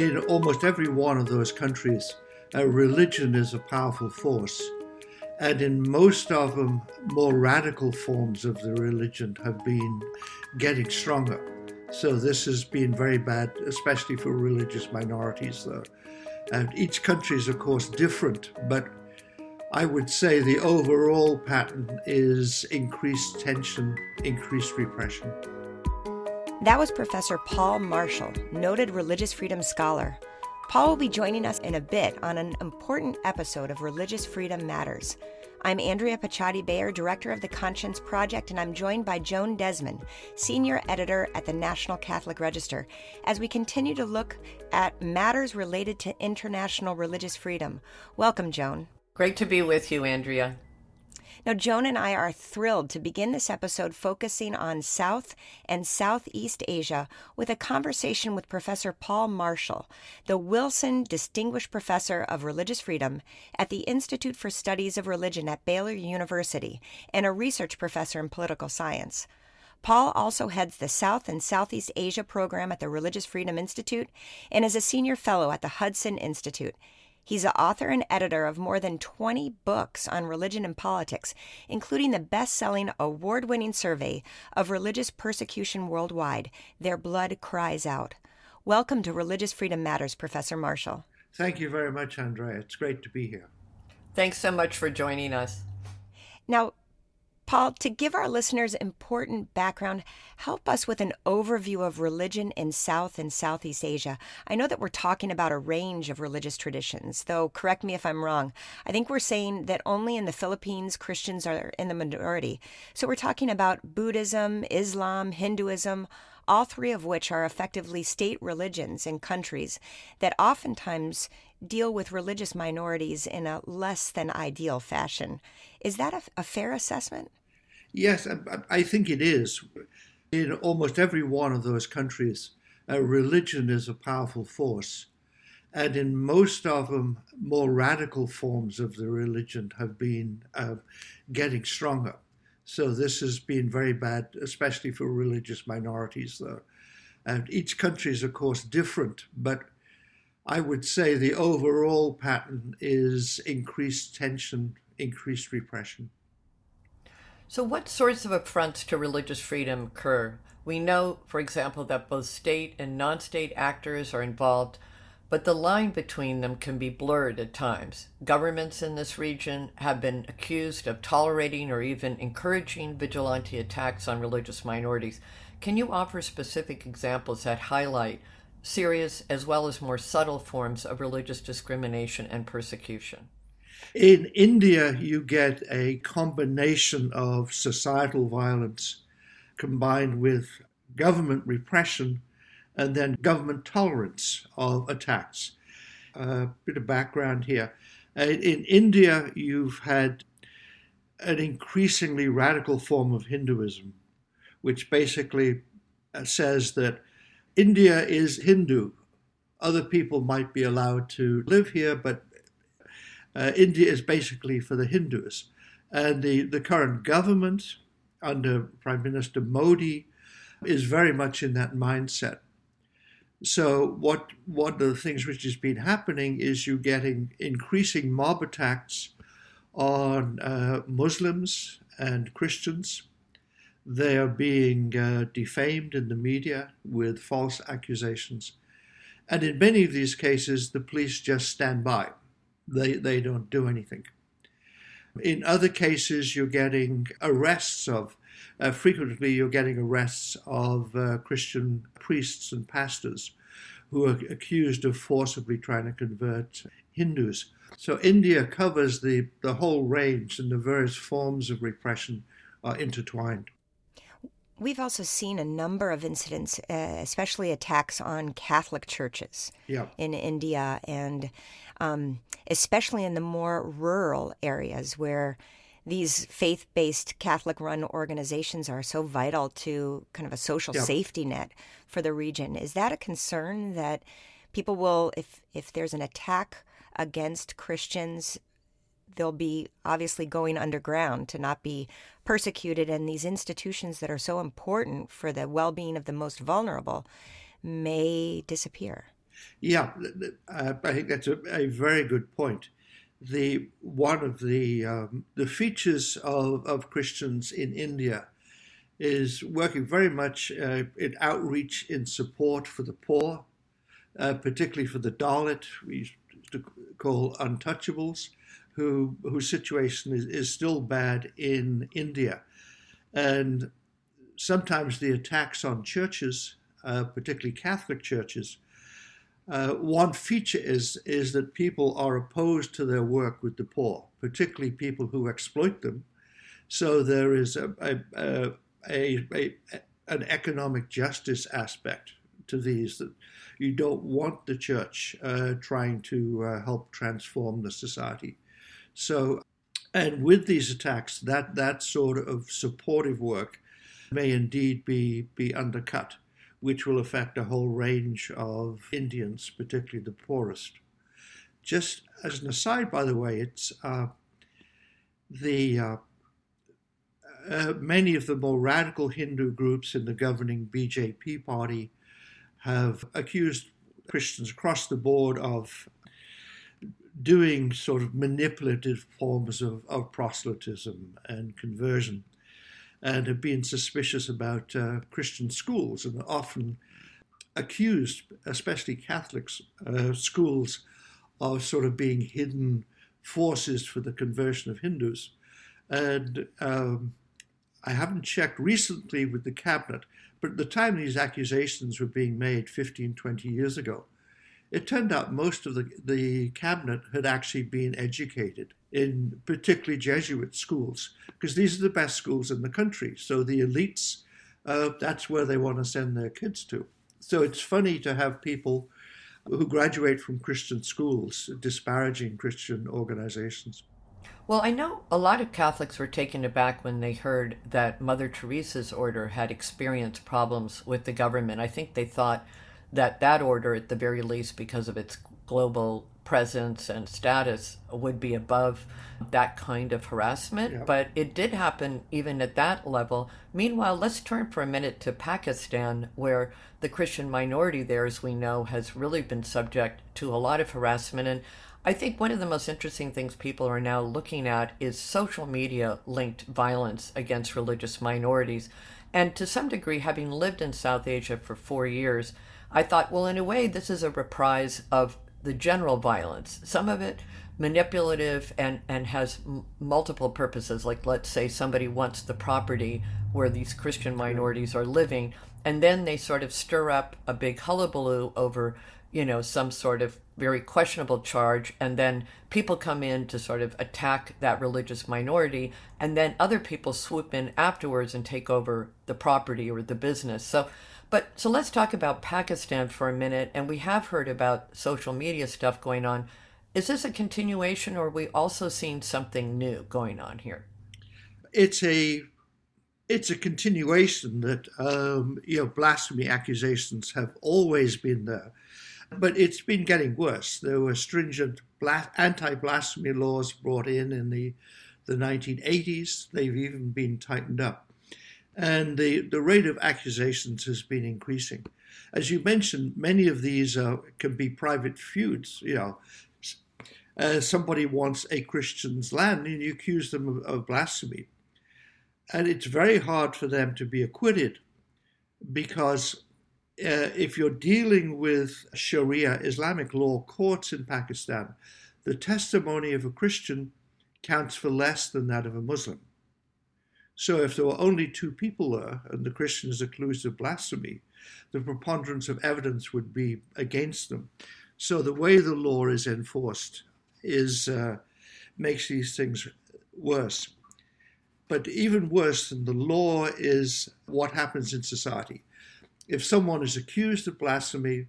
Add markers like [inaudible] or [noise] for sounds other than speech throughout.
In almost every one of those countries, uh, religion is a powerful force. And in most of them, more radical forms of the religion have been getting stronger. So this has been very bad, especially for religious minorities, though. And each country is, of course, different, but I would say the overall pattern is increased tension, increased repression. That was Professor Paul Marshall, noted religious freedom scholar. Paul will be joining us in a bit on an important episode of Religious Freedom Matters. I'm Andrea Picciotti Bayer, director of the Conscience Project, and I'm joined by Joan Desmond, senior editor at the National Catholic Register, as we continue to look at matters related to international religious freedom. Welcome, Joan. Great to be with you, Andrea. Now, Joan and I are thrilled to begin this episode focusing on South and Southeast Asia with a conversation with Professor Paul Marshall, the Wilson Distinguished Professor of Religious Freedom at the Institute for Studies of Religion at Baylor University and a research professor in political science. Paul also heads the South and Southeast Asia program at the Religious Freedom Institute and is a senior fellow at the Hudson Institute. He's the author and editor of more than 20 books on religion and politics, including the best selling, award winning survey of religious persecution worldwide Their Blood Cries Out. Welcome to Religious Freedom Matters, Professor Marshall. Thank you very much, Andrea. It's great to be here. Thanks so much for joining us. Now, Paul, to give our listeners important background, help us with an overview of religion in South and Southeast Asia. I know that we're talking about a range of religious traditions, though correct me if I'm wrong. I think we're saying that only in the Philippines Christians are in the minority. So we're talking about Buddhism, Islam, Hinduism, all three of which are effectively state religions in countries that oftentimes deal with religious minorities in a less than ideal fashion. Is that a, a fair assessment? Yes, I think it is. In almost every one of those countries, uh, religion is a powerful force. And in most of them, more radical forms of the religion have been uh, getting stronger. So this has been very bad, especially for religious minorities, though. And each country is, of course, different, but I would say the overall pattern is increased tension, increased repression. So, what sorts of affronts to religious freedom occur? We know, for example, that both state and non state actors are involved, but the line between them can be blurred at times. Governments in this region have been accused of tolerating or even encouraging vigilante attacks on religious minorities. Can you offer specific examples that highlight serious as well as more subtle forms of religious discrimination and persecution? In India, you get a combination of societal violence combined with government repression and then government tolerance of attacks. A uh, bit of background here. Uh, in India, you've had an increasingly radical form of Hinduism, which basically uh, says that India is Hindu. Other people might be allowed to live here, but uh, India is basically for the Hindus. And the, the current government under Prime Minister Modi is very much in that mindset. So what of the things which has been happening is you getting increasing mob attacks on uh, Muslims and Christians. They are being uh, defamed in the media with false accusations. And in many of these cases, the police just stand by they, they don't do anything. In other cases, you're getting arrests of, uh, frequently, you're getting arrests of uh, Christian priests and pastors who are accused of forcibly trying to convert Hindus. So India covers the, the whole range, and the various forms of repression are intertwined. We've also seen a number of incidents, uh, especially attacks on Catholic churches yeah. in India, and um, especially in the more rural areas where these faith based Catholic run organizations are so vital to kind of a social yeah. safety net for the region. Is that a concern that people will, if, if there's an attack against Christians, they'll be obviously going underground to not be persecuted and these institutions that are so important for the well-being of the most vulnerable may disappear Yeah, uh, I think that's a, a, very good point. The one of the um, the features of, of Christians in India is working very much uh, in outreach in support for the poor, uh, particularly for the Dalit, we used to call untouchables, who whose situation is, is still bad in India. And sometimes the attacks on churches, uh, particularly Catholic churches, uh, one feature is, is that people are opposed to their work with the poor, particularly people who exploit them. So there is a, a, a, a an economic justice aspect to these that you don't want the church uh, trying to uh, help transform the society. So, and with these attacks, that that sort of supportive work may indeed be be undercut, which will affect a whole range of Indians, particularly the poorest. Just as an aside, by the way, it's uh, the uh, uh, many of the more radical Hindu groups in the governing BJP party have accused Christians across the board of doing sort of manipulative forms of, of proselytism and conversion and have been suspicious about uh, Christian schools and often accused, especially Catholic uh, schools of sort of being hidden forces for the conversion of Hindus. And um, I haven't checked recently with the cabinet, but at the time these accusations were being made 15, 20 years ago, it turned out most of the, the cabinet had actually been educated in particularly Jesuit schools, because these are the best schools in the country. So the elites, uh, that's where they want to send their kids to. So it's funny to have people who graduate from Christian schools disparaging Christian organizations. Well, I know a lot of Catholics were taken aback when they heard that Mother Teresa's order had experienced problems with the government. I think they thought that that order, at the very least, because of its global presence and status, would be above that kind of harassment. Yep. But it did happen even at that level. Meanwhile, let's turn for a minute to Pakistan, where the Christian minority there, as we know, has really been subject to a lot of harassment. And I think one of the most interesting things people are now looking at is social media linked violence against religious minorities. And to some degree, having lived in South Asia for four years, I thought, well, in a way, this is a reprise of the general violence. Some of it manipulative and, and has m- multiple purposes. Like, let's say somebody wants the property where these Christian minorities are living, and then they sort of stir up a big hullabaloo over you know, some sort of very questionable charge, and then people come in to sort of attack that religious minority, and then other people swoop in afterwards and take over the property or the business. So, but so let's talk about Pakistan for a minute, and we have heard about social media stuff going on. Is this a continuation, or are we also seeing something new going on here? It's a it's a continuation that um, you know blasphemy accusations have always been there but it's been getting worse. There were stringent anti blasphemy laws brought in in the, the 1980s. They've even been tightened up. And the, the rate of accusations has been increasing. As you mentioned, many of these uh, can be private feuds. You know, uh, somebody wants a Christian's land and you accuse them of, of blasphemy. And it's very hard for them to be acquitted because uh, if you're dealing with Sharia Islamic law courts in Pakistan, the testimony of a Christian counts for less than that of a Muslim. So if there were only two people there and the Christian is accused of blasphemy, the preponderance of evidence would be against them. So the way the law is enforced is uh, makes these things worse. But even worse than the law is what happens in society if someone is accused of blasphemy,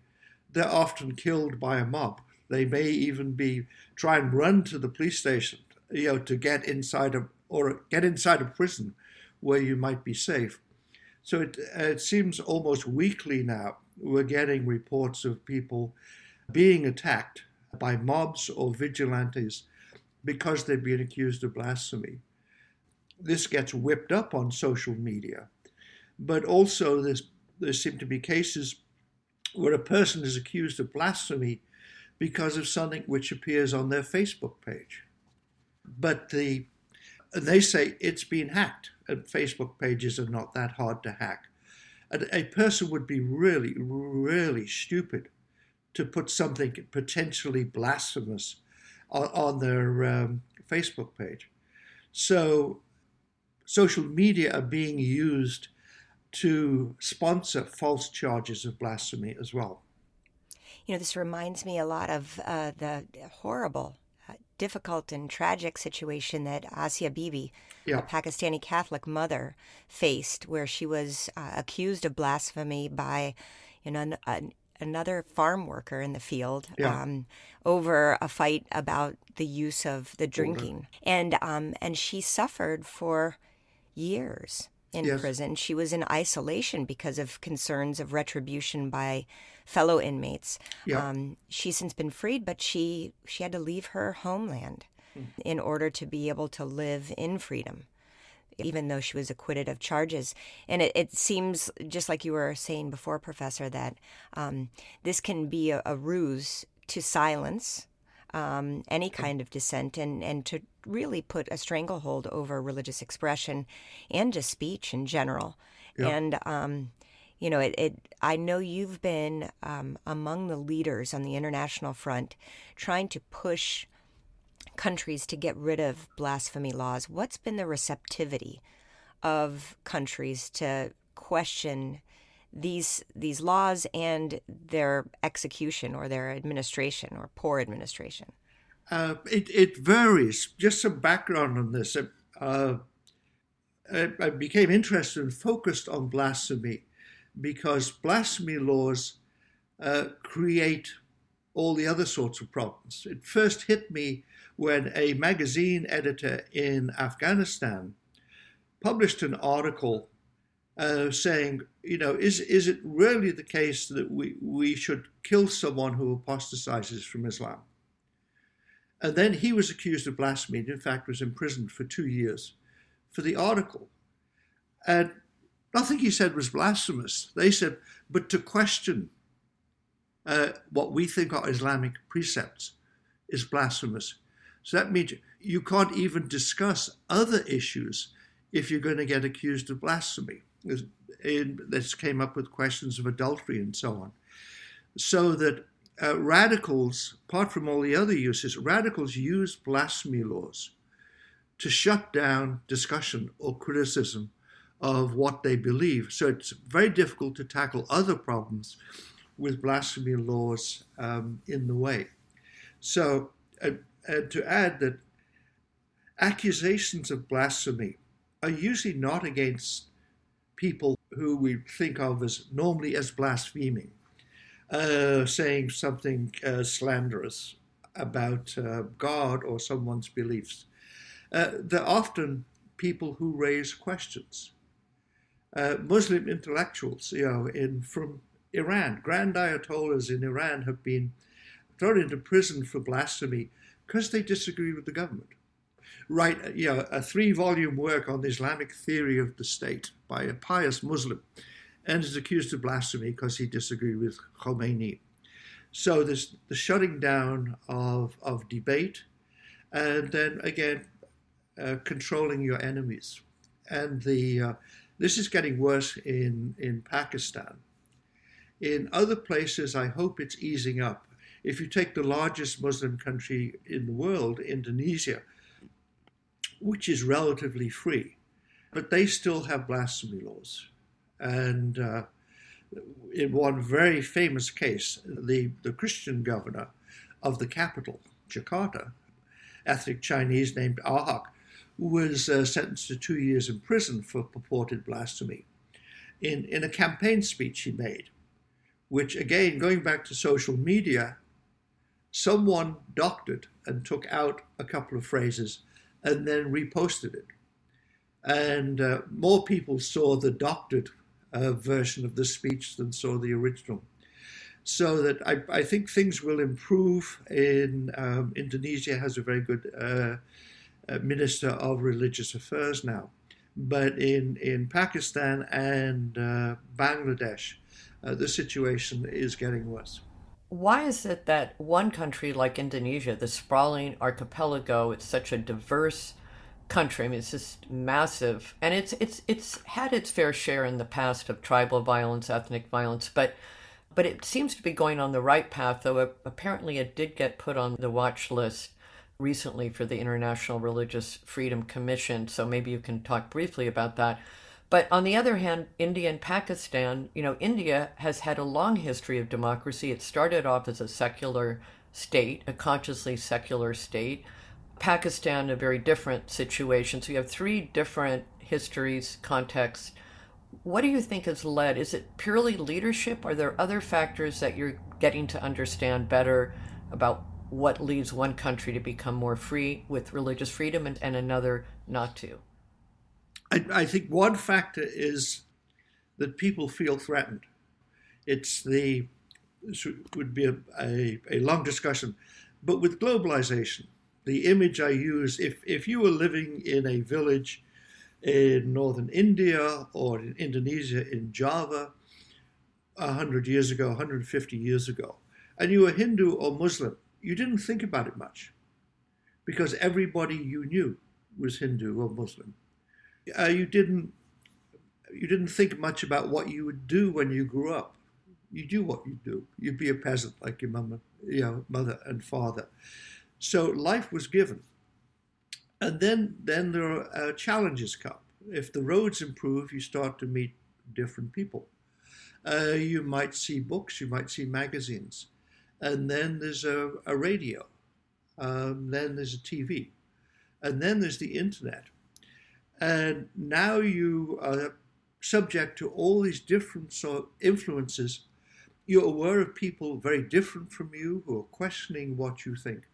they're often killed by a mob. They may even be try and run to the police station, you know, to get inside a or get inside a prison where you might be safe. So it, it seems almost weekly now we're getting reports of people being attacked by mobs or vigilantes because they've been accused of blasphemy. This gets whipped up on social media, but also there seem to be cases where a person is accused of blasphemy because of something which appears on their Facebook page. But the they say it's been hacked, Facebook pages are not that hard to hack. And a person would be really, really stupid to put something potentially blasphemous on, on their um, Facebook page. So, social media are being used to sponsor false charges of blasphemy as well. You know, this reminds me a lot of uh, the horrible, difficult, and tragic situation that Asia Bibi, yeah. a Pakistani Catholic mother, faced, where she was uh, accused of blasphemy by, you know, an, an, another farm worker in the field yeah. um, over a fight about the use of the drinking, and um, and she suffered for years in yes. prison. She was in isolation because of concerns of retribution by fellow inmates. Yeah. Um, she's since been freed, but she she had to leave her homeland mm. in order to be able to live in freedom, even though she was acquitted of charges. And it, it seems just like you were saying before, Professor, that um, this can be a, a ruse to silence um, any kind of dissent and, and to really put a stranglehold over religious expression and just speech in general. Yep. And, um, you know, it, it, I know you've been um, among the leaders on the international front trying to push countries to get rid of blasphemy laws. What's been the receptivity of countries to question these these laws and their execution or their administration or poor administration? Uh, it, it varies. Just some background on this. Uh, I, I, became interested and focused on blasphemy because blasphemy laws uh, create all the other sorts of problems. It first hit me when a magazine editor in Afghanistan published an article uh, saying, you know, is is it really the case that we we should kill someone who apostatizes from Islam? And then he was accused of blasphemy and, in fact, was imprisoned for two years for the article. And nothing he said was blasphemous. They said, but to question uh, what we think are Islamic precepts is blasphemous. So that means you can't even discuss other issues if you're going to get accused of blasphemy this came up with questions of adultery and so on. So that uh, radicals, apart from all the other uses, radicals use blasphemy laws to shut down discussion or criticism of what they believe. So it's very difficult to tackle other problems with blasphemy laws um, in the way. So, uh, uh, to add that accusations of blasphemy are usually not against people who we think of as normally as blaspheming, uh, saying something uh, slanderous about uh, God or someone's beliefs. Uh, they're often people who raise questions. Uh, Muslim intellectuals, you know, in from Iran, grand ayatollahs in Iran have been thrown into prison for blasphemy because they disagree with the government write you know, a three volume work on the Islamic theory of the state by a pious Muslim and is accused of blasphemy because he disagreed with Khomeini. So this the shutting down of, of debate and then again uh, controlling your enemies. And the uh, this is getting worse in, in Pakistan. In other places, I hope it's easing up. If you take the largest Muslim country in the world, Indonesia, which is relatively free. But they still have blasphemy laws. And uh, in one very famous case, the, the Christian governor of the capital, Jakarta, ethnic Chinese named Was uh, sentenced to two years in prison for purported blasphemy in, in a campaign speech he made, which, again, going back to social media, someone doctored and took out a couple of phrases and then reposted it. And uh, more people saw the doctored uh, version of the speech than saw the original. So that I, I think things will improve. In um, Indonesia has a very good uh minister of religious affairs now, but in in Pakistan and uh, Bangladesh, uh, the situation is getting worse. Why is it that one country like Indonesia, the sprawling archipelago, it's such a diverse country. I mean, it's just massive, and it's it's it's had its fair share in the past of tribal violence, ethnic violence, but but it seems to be going on the right path. Though apparently, it did get put on the watch list recently for the International Religious Freedom Commission. So maybe you can talk briefly about that. But on the other hand, India and Pakistan, you know, India has had a long history of democracy. It started off as a secular state, a consciously secular state. Pakistan, a very different situation. So you have three different histories, contexts. What do you think has led? Is it purely leadership? Are there other factors that you're getting to understand better about what leads one country to become more free with religious freedom and, and another not to? I, I think one factor is that people feel threatened. It's the, this would be a, a, a long discussion, but with globalization, the image I use, if, if you were living in a village in northern India or in Indonesia, in Java, 100 years ago, 150 years ago, and you were Hindu or Muslim, you didn't think about it much because everybody you knew was Hindu or Muslim uh, you didn't you didn't think much about what you would do when you grew up. You do what you do. You'd be a peasant like your mama, you know, mother and father. So life was given, and then then there are uh, challenges come. If the roads improve, you start to meet different people. Uh, you might see books, you might see magazines, and then there's a, a radio, um, then there's a TV, and then there's the internet and now you are subject to all these different sort of influences. You're aware of people very different from you who are questioning what you think.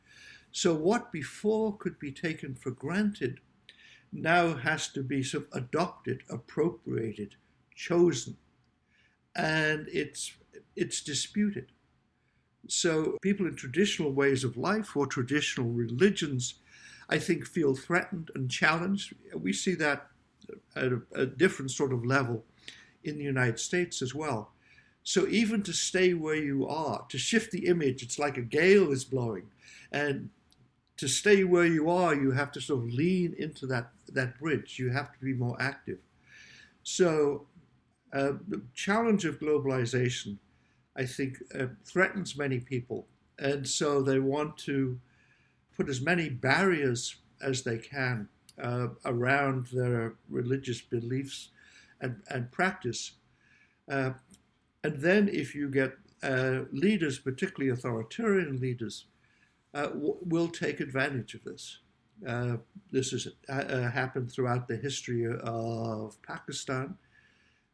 So, what before could be taken for granted now has to be sort of adopted, appropriated, chosen, and it's, it's disputed. So, people in traditional ways of life or traditional religions I think, feel threatened and challenged. We see that at a, a different sort of level in the United States as well. So even to stay where you are, to shift the image, it's like a gale is blowing. And to stay where you are, you have to sort of lean into that, that bridge. You have to be more active. So uh, the challenge of globalization, I think, uh, threatens many people. And so they want to put as many barriers as they can uh, around their religious beliefs and, and practice. Uh, and then, if you get uh, leaders, particularly authoritarian leaders, uh, w- will take advantage of this. Uh, this has happened throughout the history of Pakistan,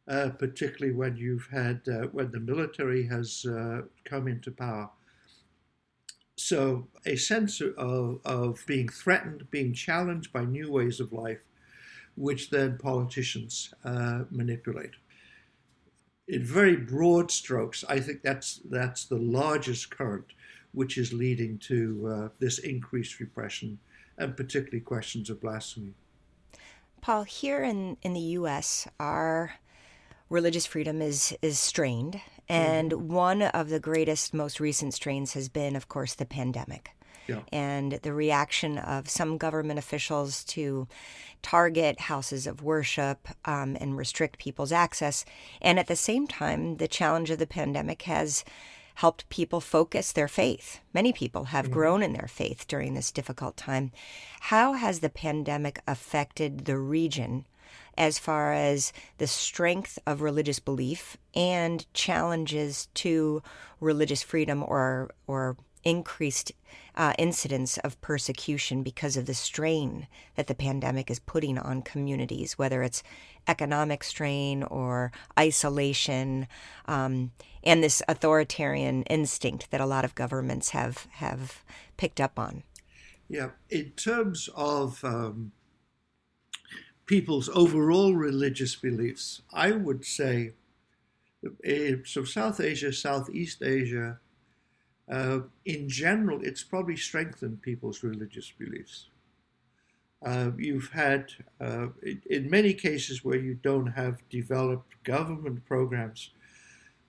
particularly when you've had when the military has come into power. So, a sense of, of being threatened, being challenged by new ways of life, which then politicians uh, manipulate. In very broad strokes, I think that's, that's the largest current which is leading to uh, this increased repression and particularly questions of blasphemy. Paul, here in, in the U.S., our religious freedom is, is strained and mm-hmm. one of the greatest, most recent strains has been, of course, the pandemic. Yeah. And the reaction of some government officials to target houses of worship um, and restrict people's access. And at the same time, the challenge of the pandemic has helped people focus their faith. Many people have mm-hmm. grown in their faith during this difficult time. How has the pandemic affected the region as far as the strength of religious belief and challenges to religious freedom or or increased uh, incidence of persecution because of the strain that the pandemic is putting on communities, whether it's economic strain or isolation, um, and this authoritarian instinct that a lot of governments have have picked up on. Yeah, in terms of um, people's overall religious beliefs, I would say, uh, so South Asia, Southeast Asia, uh, in general, it's probably strengthened people's religious beliefs. Uh, you've had, uh, in, in, many cases where you don't have developed government programs,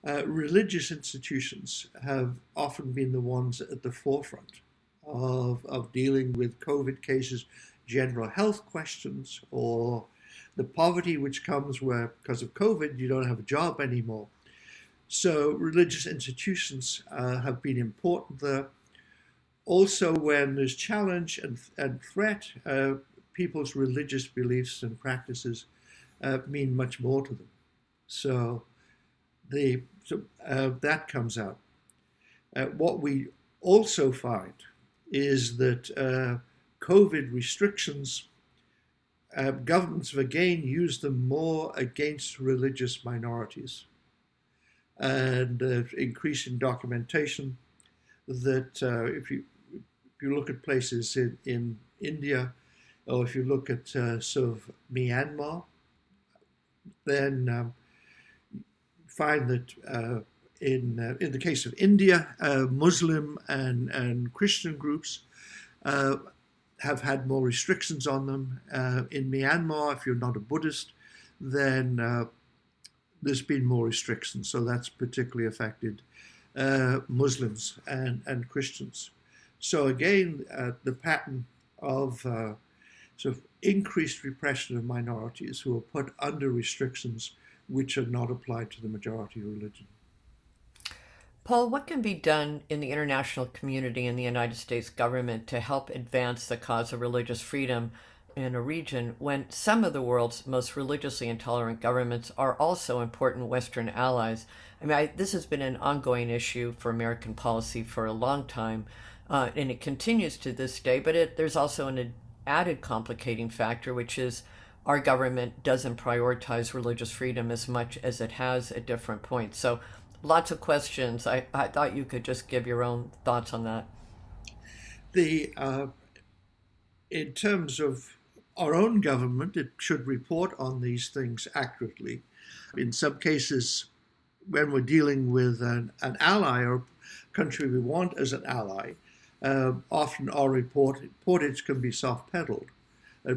uh, religious institutions have often been the ones at the forefront of, of dealing with COVID cases, general health questions, or the poverty which comes where, because of COVID, you don't have a job anymore. So, religious institutions uh, have been important there. Also, when there's challenge and, and threat, uh, people's religious beliefs and practices uh, mean much more to them. So, the, so uh, that comes out. Uh, what we also find is that uh, COVID restrictions, uh, governments have again used them more against religious minorities. And uh, increasing documentation that uh, if you if you look at places in, in India, or if you look at uh, sort of Myanmar, then um, find that uh, in uh, in the case of India, uh, Muslim and and Christian groups have had more restrictions on them. Uh, in Myanmar, if you're not a Buddhist, then uh, there's been more restrictions. So that's particularly affected Muslims and and Christians. So again, the pattern of sort of increased repression of minorities who are put under restrictions which are not applied to the majority religion. Paul, what can be done in the international community and the United States government to help advance the cause of religious freedom in a region when some of the world's most religiously intolerant governments are also important Western allies? I mean, I, this has been an ongoing issue for American policy for a long time, uh, and it continues to this day, but it, there's also an added complicating factor, which is our government doesn't prioritize religious freedom as much as it has at different points. So, lots of questions. I, I thought you could just give your own thoughts on that. The uh, in terms of our own government, it should report on these things accurately. In some cases, when we're dealing with an, an ally or country we want as an ally, uh, often our report, reportage can be soft pedaled. Uh,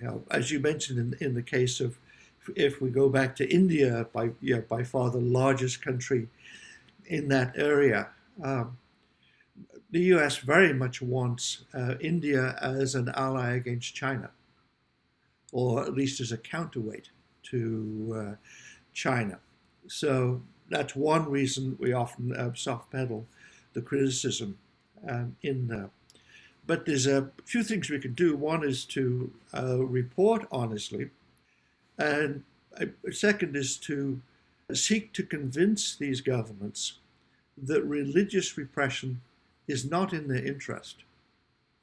you know, as you mentioned in, in the case of, if we go back to India, by you know, by far the largest country in that area, um, the U.S. very much wants uh, India as an ally against China, or at least as a counterweight to uh, China. So that's one reason we often uh, soft pedal the criticism um, in there. But there's a few things we can do. One is to uh, report honestly, and second is to seek to convince these governments that religious repression is not in their interest.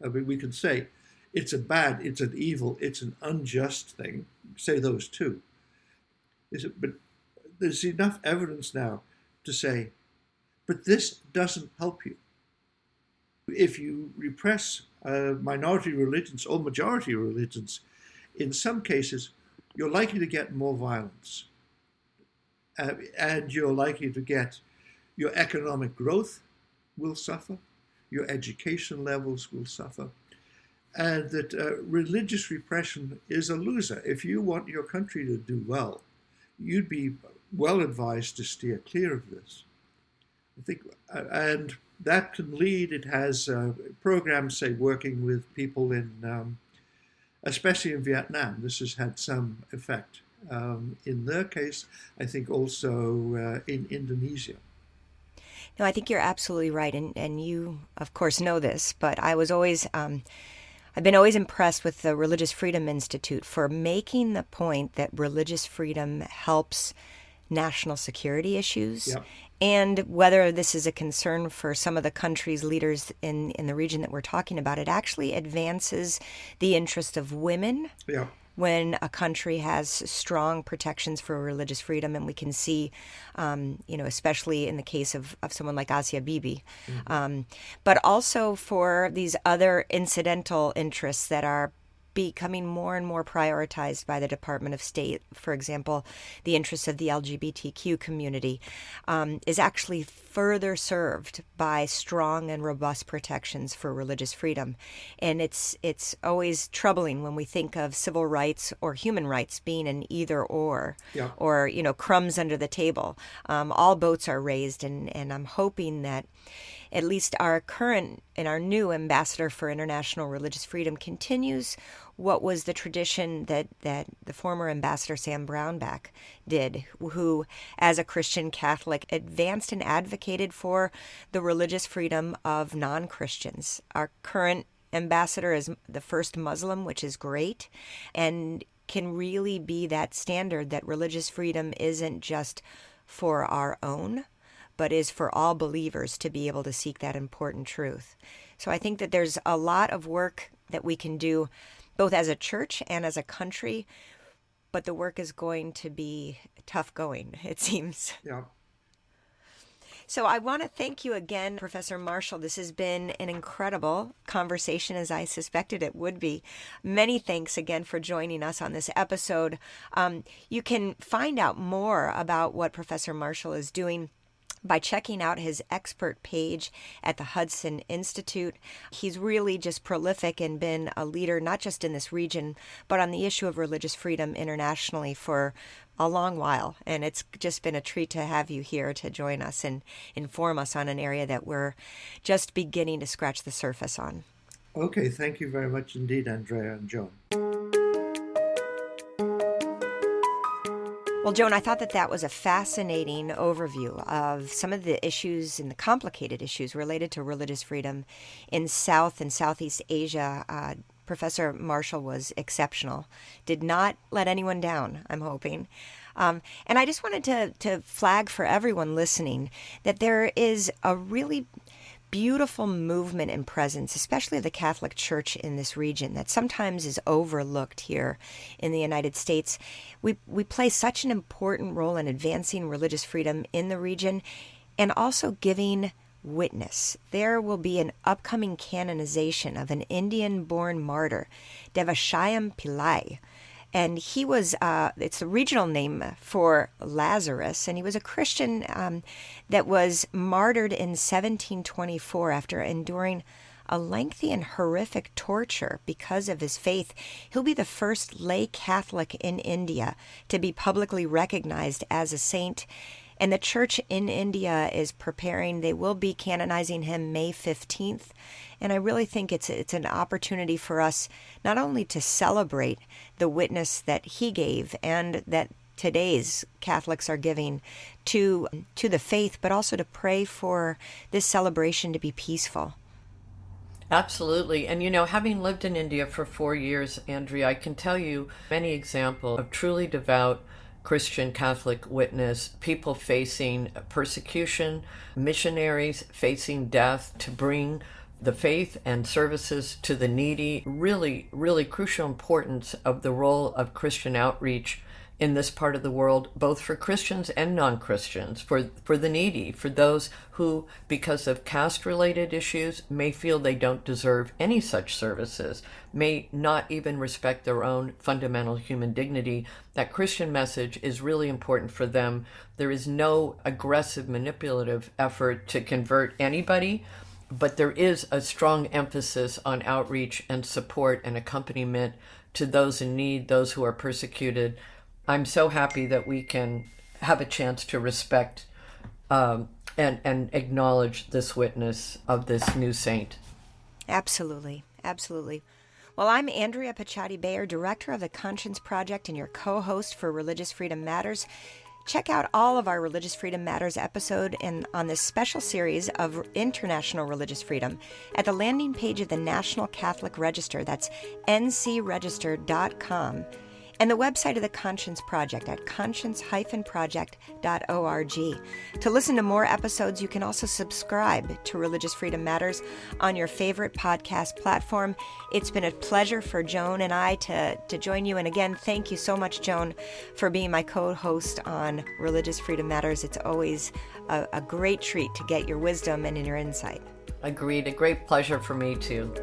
I mean, we can say it's a bad, it's an evil, it's an unjust thing. Say those two. But there's enough evidence now to say, but this doesn't help you if you repress uh, minority religions or majority religions, in some cases, you're likely to get more violence. Uh, and you're likely to get your economic growth will suffer, your education levels will suffer, and that uh, religious repression is a loser. If you want your country to do well, you'd be well advised to steer clear of this. I think, uh, and that can lead. It has uh, programs, say, working with people in, um, especially in Vietnam. This has had some effect. Um, in their case, I think also uh, in Indonesia. No, I think you're absolutely right, and and you, of course, know this. But I was always, um, I've been always impressed with the Religious Freedom Institute for making the point that religious freedom helps national security issues yep and whether this is a concern for some of the country's leaders in, in the region that we're talking about, it actually advances the interest of women. Yeah. When a country has strong protections for religious freedom, and we can see, um, you know, especially in the case of, of someone like Asia Bibi, mm-hmm. um, but also for these other incidental interests that are becoming more and more prioritized by the Department of State. For example, the interests of the LGBTQ community um, is actually further served by strong and robust protections for religious freedom. And it's it's always troubling when we think of civil rights or human rights being an either or, yeah. or you know crumbs under the table. Um, all boats are raised, and and I'm hoping that at least our current and our new ambassador for international religious freedom continues what was the tradition that, that the former ambassador Sam Brownback did, who, as a Christian Catholic, advanced and advocated for the religious freedom of non Christians. Our current ambassador is the first Muslim, which is great, and can really be that standard that religious freedom isn't just for our own but is for all believers to be able to seek that important truth. So I think that there's a lot of work that we can do both as a church and as a country, but the work is going to be tough going, [laughs] it seems. Yeah. So I want to thank you again, Professor Marshall. This has been an incredible conversation, as I suspected it would be. Many thanks again for joining us on this episode. Um, you can find out more about what Professor Marshall is doing by checking out his expert page at the Hudson Institute. He's really just prolific and been a leader not just in this region, but on the issue of religious freedom internationally for a long while. And it's just been a treat to have you here to join us and inform us on an area that we're just beginning to scratch the surface on. Okay, thank you very much indeed, Andrea and Joan. Well, Joan, I thought that that was a fascinating overview of some of the issues and the complicated issues related to religious freedom in South and Southeast Asia. Uh, Professor Marshall was exceptional, did not let anyone down, I'm hoping. Um, and I just wanted to, to flag for everyone listening that there is a really beautiful movement and presence, especially of the Catholic Church in this region, that sometimes is overlooked here in the United States. We, we play such an important role in advancing religious freedom in the region and also giving witness. There will be an upcoming canonization of an Indian born martyr, Devasahayam Pillai and he was uh, it's the regional name for Lazarus, and he was a Christian um, that was martyred in 1724 after enduring a lengthy and horrific torture because of his faith. He'll be the first lay Catholic in India to be publicly recognized as a saint. And the church in India is preparing, they will be canonizing him May 15th. And I really think it's it's an opportunity for us not only to celebrate the witness that he gave and that today's Catholics are giving to to the faith, but also to pray for this celebration to be peaceful. Absolutely. And you know, having lived in India for four years, Andrea, I can tell you many examples of truly devout Christian Catholic witness, people facing persecution, missionaries facing death to bring the faith and services to the needy, really, really crucial importance of the role of Christian outreach in this part of the world, both for Christians and non Christians, for, for the needy, for those who, because of caste related issues, may feel they don't deserve any such services, may not even respect their own fundamental human dignity. That Christian message is really important for them. There is no aggressive, manipulative effort to convert anybody but there is a strong emphasis on outreach and support and accompaniment to those in need, those who are persecuted. I'm so happy that we can have a chance to respect um, and, and acknowledge this witness of this new saint. Absolutely. Absolutely. Well, I'm Andrea Picciotti Bayer, Director of the Conscience Project, and your co host for Religious Freedom Matters. Check out all of our Religious Freedom Matters episode and on this special series of international religious freedom at the landing page of the National Catholic Register. That's ncregister.com and the website of the Conscience Project at conscience-project.org. To listen to more episodes, you can also subscribe to Religious Freedom Matters on your favorite podcast platform. It's been a pleasure for Joan and I to, to join you. And again, thank you so much, Joan, for being my co-host on Religious Freedom Matters. It's always a, a great treat to get your wisdom and your insight. Agreed. A great pleasure for me too.